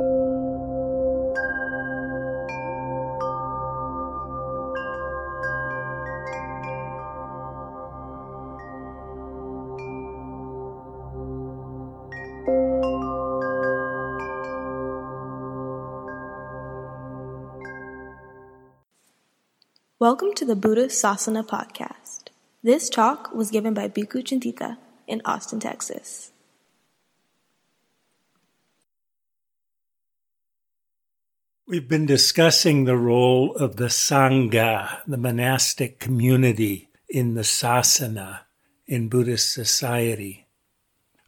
Welcome to the Buddha Sasana podcast. This talk was given by Bhikkhu Cintita in Austin, Texas. We've been discussing the role of the Sangha, the monastic community, in the sasana in Buddhist society.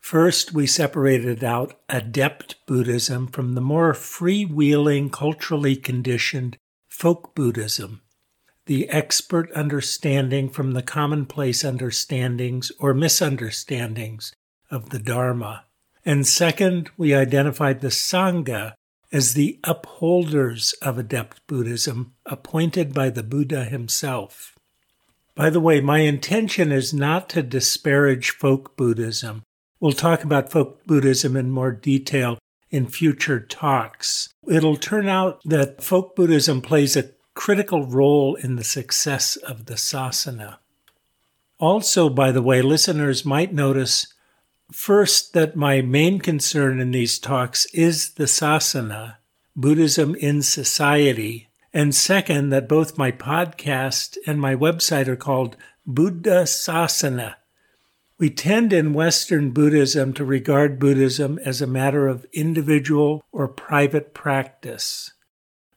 First, we separated out adept Buddhism from the more freewheeling, culturally conditioned folk Buddhism the expert understanding from the commonplace understandings or misunderstandings of the Dharma. And second, we identified the Sangha as the upholders of adept Buddhism appointed by the Buddha himself. By the way, my intention is not to disparage folk Buddhism. We'll talk about folk Buddhism in more detail in future talks. It'll turn out that folk Buddhism plays a critical role in the success of the sasana. Also, by the way, listeners might notice first that my main concern in these talks is the sasana, Buddhism in society, and second, that both my podcast and my website are called Buddha Sasana. We tend in Western Buddhism to regard Buddhism as a matter of individual or private practice.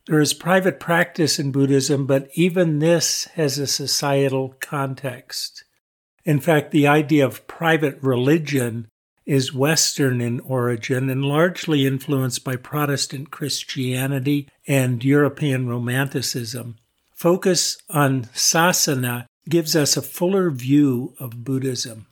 There is private practice in Buddhism, but even this has a societal context. In fact, the idea of private religion is Western in origin and largely influenced by Protestant Christianity and European Romanticism. Focus on sasana gives us a fuller view of Buddhism.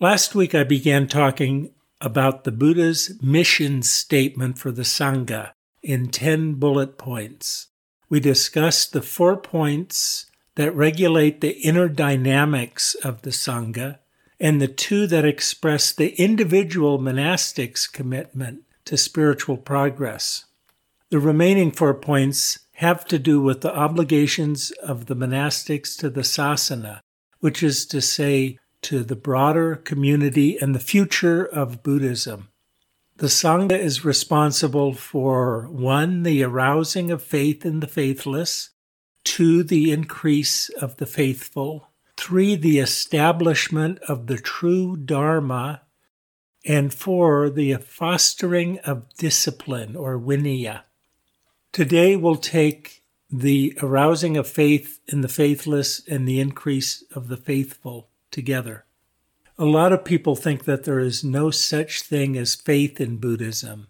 Last week I began talking about the Buddha's mission statement for the Sangha in 10 bullet points. We discussed the four points that regulate the inner dynamics of the Sangha and the two that express the individual monastic's commitment to spiritual progress. The remaining four points have to do with the obligations of the monastics to the sasana, which is to say, to the broader community and the future of Buddhism. The Sangha is responsible for one, the arousing of faith in the faithless, two, the increase of the faithful, three, the establishment of the true Dharma, and four, the fostering of discipline or vinaya. Today we'll take the arousing of faith in the faithless and the increase of the faithful together. A lot of people think that there is no such thing as faith in Buddhism.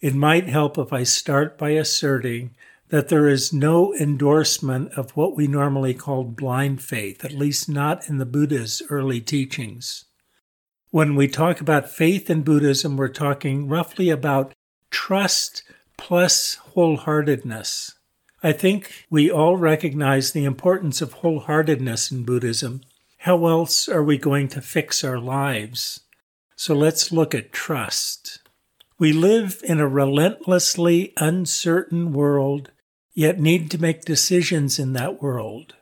It might help if I start by asserting that there is no endorsement of what we normally call blind faith, at least not in the Buddha's early teachings. When we talk about faith in Buddhism, we're talking roughly about trust plus wholeheartedness. I think we all recognize the importance of wholeheartedness in Buddhism, how else are we going to fix our lives? So let's look at trust. We live in a relentlessly uncertain world, yet need to make decisions in that world.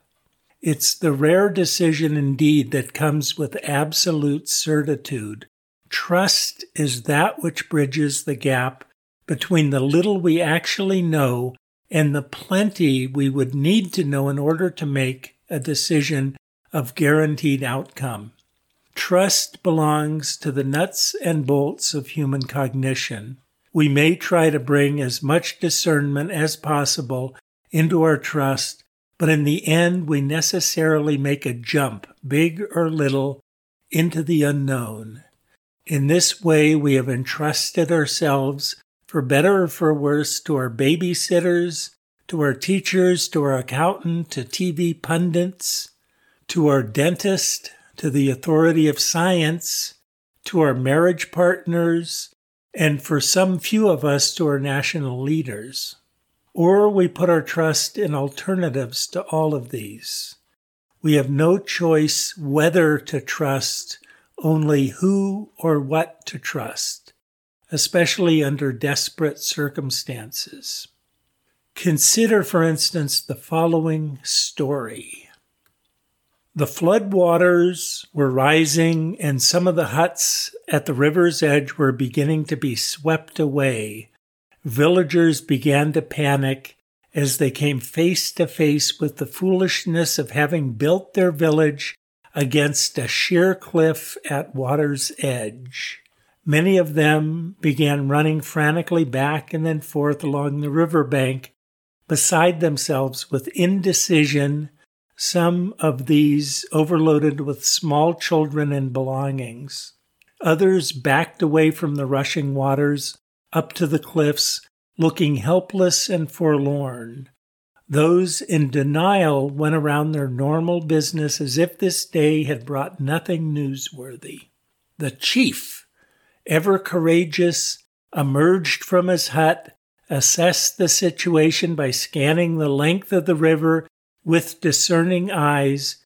It's the rare decision indeed that comes with absolute certitude. Trust is that which bridges the gap between the little we actually know and the plenty we would need to know in order to make a decision of guaranteed outcome. Trust belongs to the nuts and bolts of human cognition. We may try to bring as much discernment as possible into our trust, but in the end, we necessarily make a jump, big or little, into the unknown. In this way, we have entrusted ourselves, for better or for worse, to our babysitters, to our teachers, to our accountant, to TV pundits, to our dentist, to the authority of science, to our marriage partners, and for some few of us to our national leaders. Or we put our trust in alternatives to all of these. We have no choice whether to trust, only who or what to trust. especially under desperate circumstances. Consider, for instance, the following story. The flood waters were rising, and some of the huts at the river's edge were beginning to be swept away. Villagers began to panic as they came face to face with the foolishness of having built their village against a sheer cliff at water's edge. Many of them began running frantically back and then forth along the river bank, beside themselves with indecision, some of these overloaded with small children and belongings. Others backed away from the rushing waters up to the cliffs, looking helpless and forlorn. Those in denial went around their normal business as if this day had brought nothing newsworthy. The chief ever courageous, emerged from his hut, assessed the situation by scanning the length of the river with discerning eyes,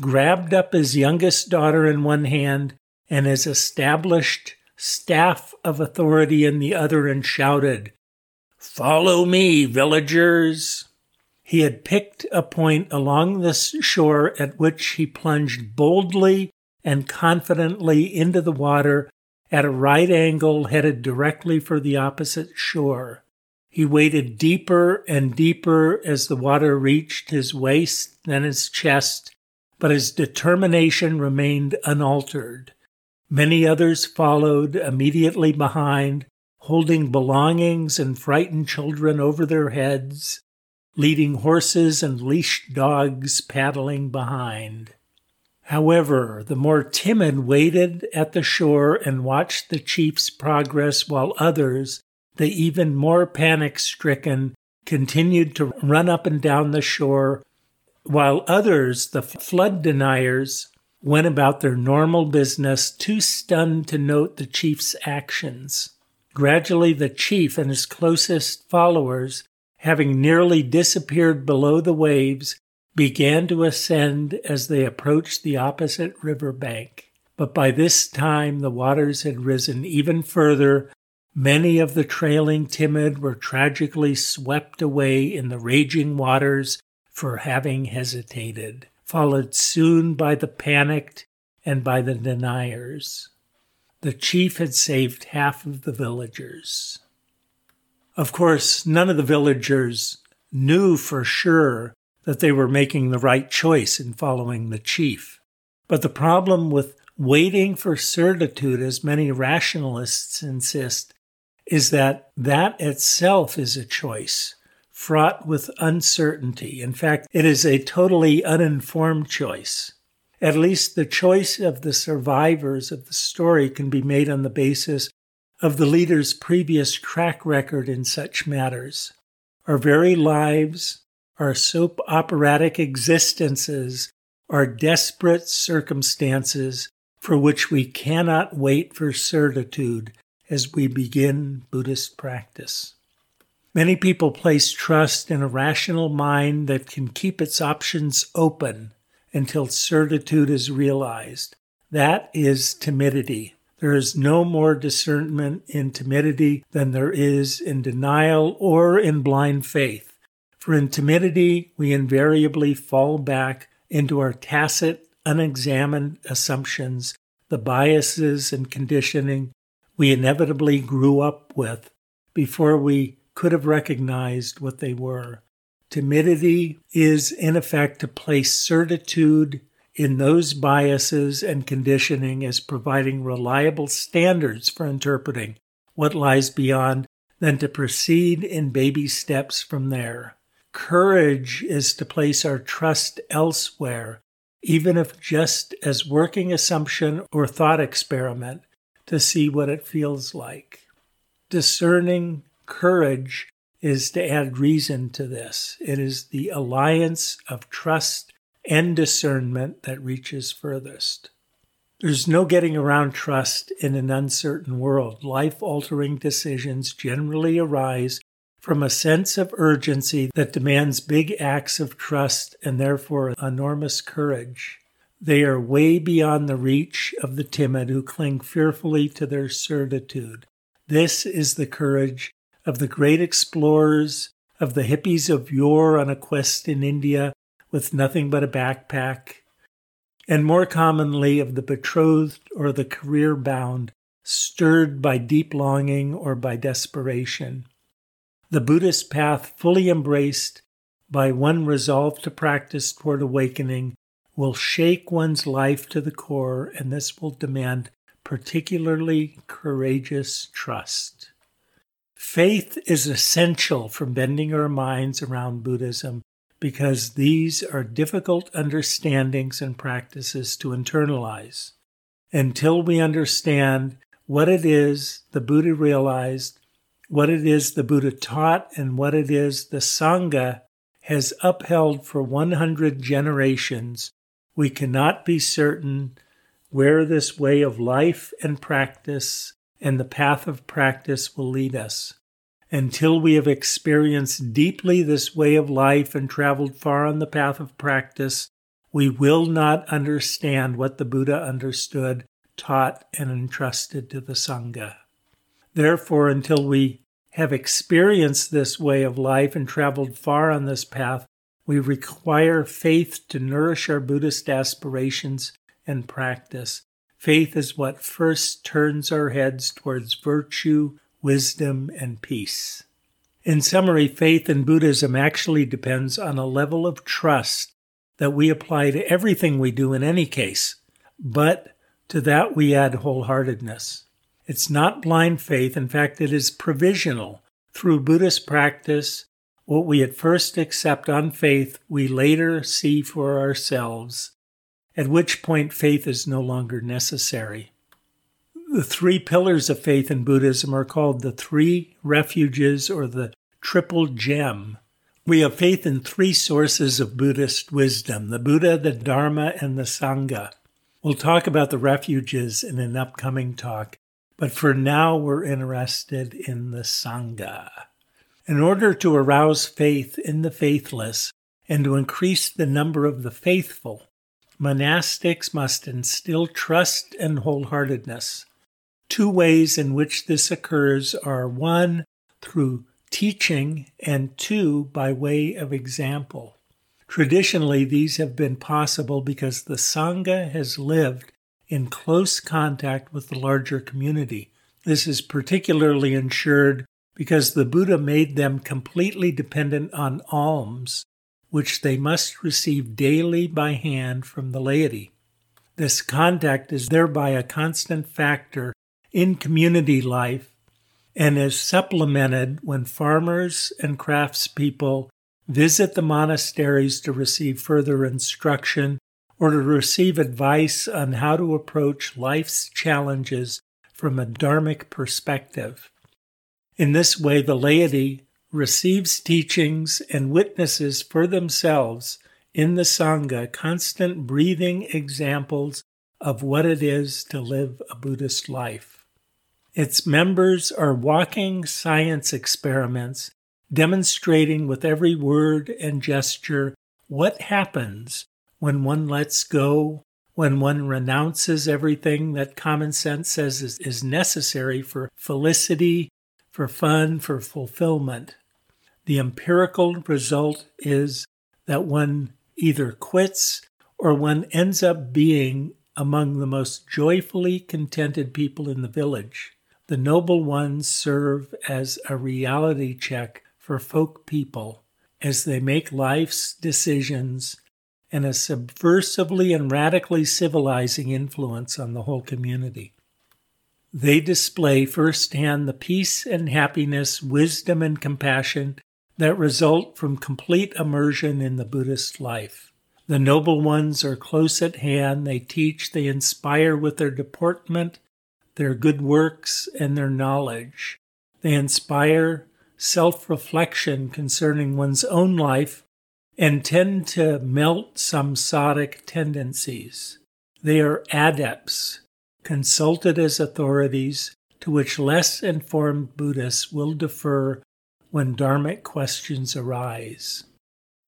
grabbed up his youngest daughter in one hand and his established staff of authority in the other and shouted, Follow me, villagers! He had picked a point along the shore at which he plunged boldly and confidently into the water at a right angle headed directly for the opposite shore. He waded deeper and deeper as the water reached his waist and his chest, but his determination remained unaltered. Many others followed immediately behind, holding belongings and frightened children over their heads, leading horses and leashed dogs paddling behind. However, the more timid waited at the shore and watched the chief's progress, while others, the even more panic stricken, continued to run up and down the shore, while others, the flood deniers, went about their normal business, too stunned to note the chief's actions. Gradually, the chief and his closest followers, having nearly disappeared below the waves, began to ascend as they approached the opposite river bank. But by this time the waters had risen even further. Many of the trailing timid were tragically swept away in the raging waters for having hesitated, followed soon by the panicked and by the deniers. The chief had saved half of the villagers. Of course, none of the villagers knew for sure that they were making the right choice in following the chief. But the problem with waiting for certitude, as many rationalists insist, is that that itself is a choice fraught with uncertainty. In fact, it is a totally uninformed choice. At least the choice of the survivors of the story can be made on the basis of the leader's previous track record in such matters. Our very lives our soap operatic existences are desperate circumstances for which we cannot wait for certitude as we begin Buddhist practice. Many people place trust in a rational mind that can keep its options open until certitude is realized. That is timidity. There is no more discernment in timidity than there is in denial or in blind faith. For in timidity, we invariably fall back into our tacit, unexamined assumptions, the biases and conditioning we inevitably grew up with before we could have recognized what they were. Timidity is, in effect, to place certitude in those biases and conditioning as providing reliable standards for interpreting what lies beyond, than to proceed in baby steps from there. Courage is to place our trust elsewhere, even if just as working assumption or thought experiment to see what it feels like. Discerning courage is to add reason to this. It is the alliance of trust and discernment that reaches furthest. There's no getting around trust in an uncertain world. Life altering decisions generally arise from a sense of urgency that demands big acts of trust and therefore enormous courage. They are way beyond the reach of the timid who cling fearfully to their certitude. This is the courage of the great explorers, of the hippies of yore on a quest in India with nothing but a backpack, and more commonly of the betrothed or the career bound, stirred by deep longing or by desperation. The Buddhist path, fully embraced by one resolved to practice toward awakening, will shake one's life to the core, and this will demand particularly courageous trust. Faith is essential for bending our minds around Buddhism because these are difficult understandings and practices to internalize. Until we understand what it is the Buddha realized, what it is the Buddha taught, and what it is the Sangha has upheld for 100 generations, we cannot be certain where this way of life and practice and the path of practice will lead us. Until we have experienced deeply this way of life and traveled far on the path of practice, we will not understand what the Buddha understood, taught, and entrusted to the Sangha. Therefore, until we have experienced this way of life and traveled far on this path, we require faith to nourish our Buddhist aspirations and practice. Faith is what first turns our heads towards virtue, wisdom, and peace. In summary, faith in Buddhism actually depends on a level of trust that we apply to everything we do in any case, but to that we add wholeheartedness. It's not blind faith, in fact, it is provisional. Through Buddhist practice, what we at first accept on faith, we later see for ourselves at which point faith is no longer necessary. The three pillars of faith in Buddhism are called the three refuges or the triple gem. We have faith in three sources of Buddhist wisdom the Buddha, the Dharma, and the Sangha. We'll talk about the refuges in an upcoming talk, but for now we're interested in the Sangha. In order to arouse faith in the faithless and to increase the number of the faithful, monastics must instill trust and wholeheartedness. Two ways in which this occurs are one, through teaching, and two, by way of example. Traditionally, these have been possible because the Sangha has lived in close contact with the larger community. This is particularly ensured because the Buddha made them completely dependent on alms which they must receive daily by hand from the laity. This contact is thereby a constant factor in community life and is supplemented when farmers and craftspeople visit the monasteries to receive further instruction or to receive advice on how to approach life's challenges from a dharmic perspective. In this way, the laity receives teachings and witnesses for themselves in the Sangha constant breathing examples of what it is to live a Buddhist life. Its members are walking science experiments demonstrating with every word and gesture what happens when one lets go, when one renounces everything that common sense says is, necessary for felicity, for fun, for fulfillment. The empirical result is that one either quits or one ends up being among the most joyfully contented people in the village. The noble ones serve as a reality check for folk people as they make life's decisions and a subversively and radically civilizing influence on the whole community. They display firsthand the peace and happiness, wisdom and compassion that result from complete immersion in the Buddhist life. The noble ones are close at hand. They teach, they inspire with their deportment, their good works, and their knowledge. They inspire self reflection concerning one's own life and tend to melt samsaric tendencies. They are adepts, consulted as authorities to which less informed Buddhists will defer when dharmic questions arise.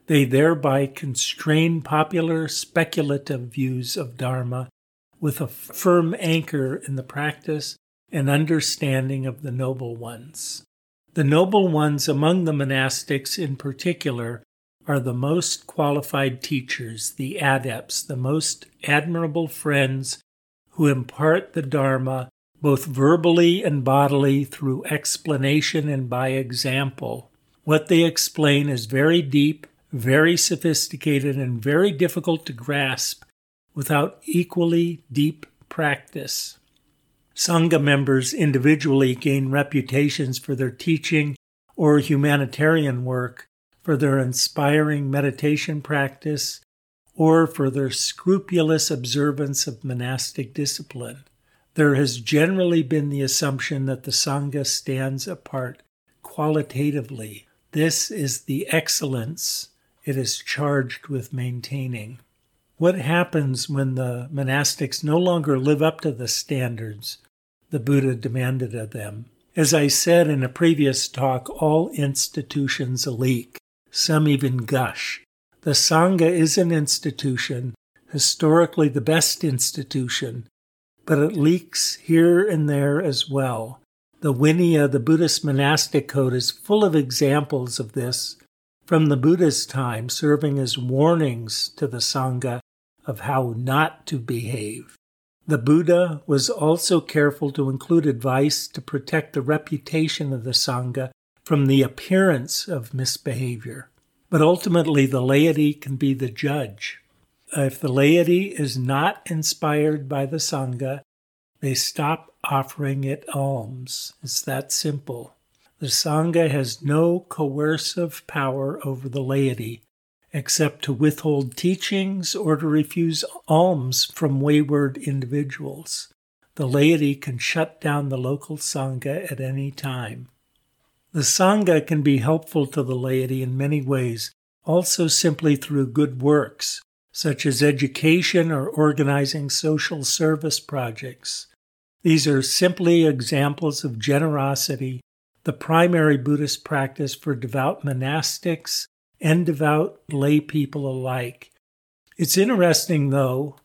They thereby constrain popular speculative views of Dharma with a firm anchor in the practice and understanding of the noble ones. The noble ones among the monastics in particular are the most qualified teachers, the adepts, the most admirable friends who impart the Dharma both verbally and bodily through explanation and by example. What they explain is very deep, very sophisticated, and very difficult to grasp without equally deep practice. Sangha members individually gain reputations for their teaching or humanitarian work, for their inspiring meditation practice, or for their scrupulous observance of monastic discipline. There has generally been the assumption that the Sangha stands apart qualitatively. This is the excellence it is charged with maintaining. What happens when the monastics no longer live up to the standards the Buddha demanded of them? As I said in a previous talk, all institutions leak. Some even gush. The Sangha is an institution, historically the best institution, but it leaks here and there as well. The Vinaya, the Buddhist monastic code, is full of examples of this from the Buddha's time, serving as warnings to the Sangha of how not to behave. The Buddha was also careful to include advice to protect the reputation of the Sangha from the appearance of misbehavior. But ultimately, the laity can be the judge. If the laity is not inspired by the Sangha, they stop offering it alms. It's that simple. The Sangha has no coercive power over the laity, except to withhold teachings or to refuse alms from wayward individuals. The laity can shut down the local Sangha at any time. The Sangha can be helpful to the laity in many ways, also simply through good works, such as education or organizing social service projects. These are simply examples of generosity, the primary Buddhist practice for devout monastics and devout lay people alike. It's interesting, though,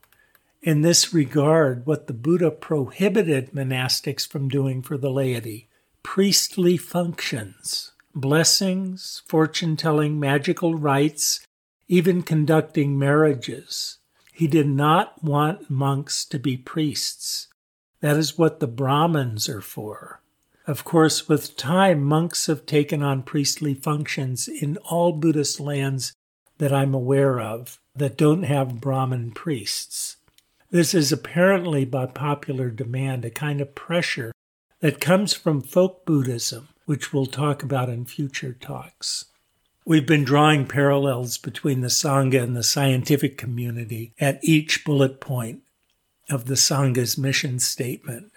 in this regard, what the Buddha prohibited monastics from doing for the laity priestly functions, blessings, fortune telling, magical rites, even conducting marriages. He did not want monks to be priests. That is what the Brahmins are for. Of course, with time, monks have taken on priestly functions in all Buddhist lands that I'm aware of that don't have Brahmin priests. This is apparently by popular demand, a kind of pressure that comes from folk Buddhism, which we'll talk about in future talks. We've been drawing parallels between the Sangha and the scientific community at each bullet point of the Sangha's mission statement.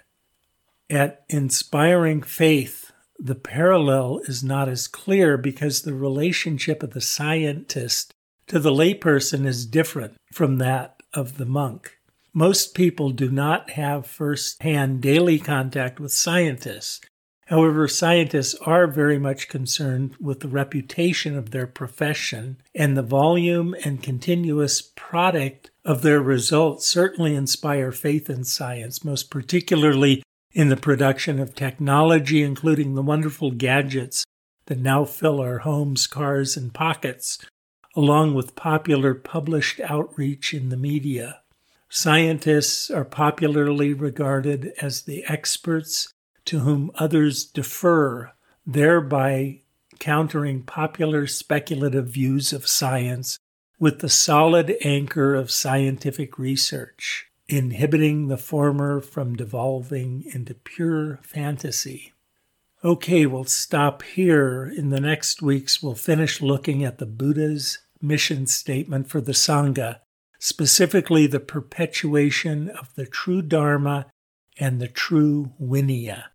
At inspiring faith, the parallel is not as clear because the relationship of the scientist to the layperson is different from that of the monk. Most people do not have first hand daily contact with scientists. However, scientists are very much concerned with the reputation of their profession, and the volume and continuous product of their results certainly inspire faith in science, most particularly in the production of technology, including the wonderful gadgets that now fill our homes, cars, and pockets, along with popular published outreach in the media. Scientists are popularly regarded as the experts to whom others defer, thereby countering popular speculative views of science with the solid anchor of scientific research inhibiting the former from devolving into pure fantasy. Okay, we'll stop here. In the next weeks, we'll finish looking at the Buddha's mission statement for the Sangha, specifically the perpetuation of the true Dharma and the true Vinaya.